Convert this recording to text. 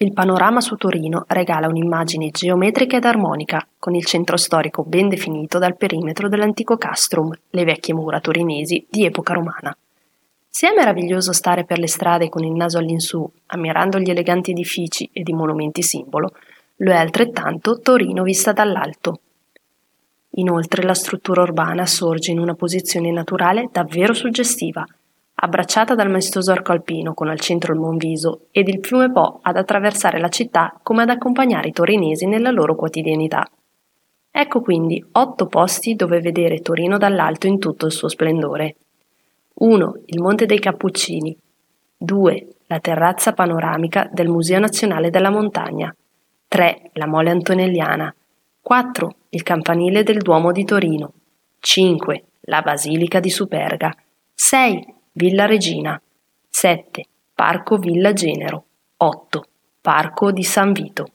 Il panorama su Torino regala un'immagine geometrica ed armonica, con il centro storico ben definito dal perimetro dell'antico castrum, le vecchie mura torinesi di epoca romana. Se è meraviglioso stare per le strade con il naso all'insù, ammirando gli eleganti edifici ed i monumenti simbolo, lo è altrettanto Torino vista dall'alto. Inoltre la struttura urbana sorge in una posizione naturale davvero suggestiva – abbracciata dal maestoso arco alpino con al centro il Monviso ed il fiume Po ad attraversare la città come ad accompagnare i torinesi nella loro quotidianità. Ecco quindi otto posti dove vedere Torino dall'alto in tutto il suo splendore. 1. Il Monte dei Cappuccini. 2. La terrazza panoramica del Museo Nazionale della Montagna. 3. La Mole Antonelliana. 4. Il campanile del Duomo di Torino. 5. La Basilica di Superga. 6. Villa Regina. 7. Parco Villa Genero. 8. Parco di San Vito.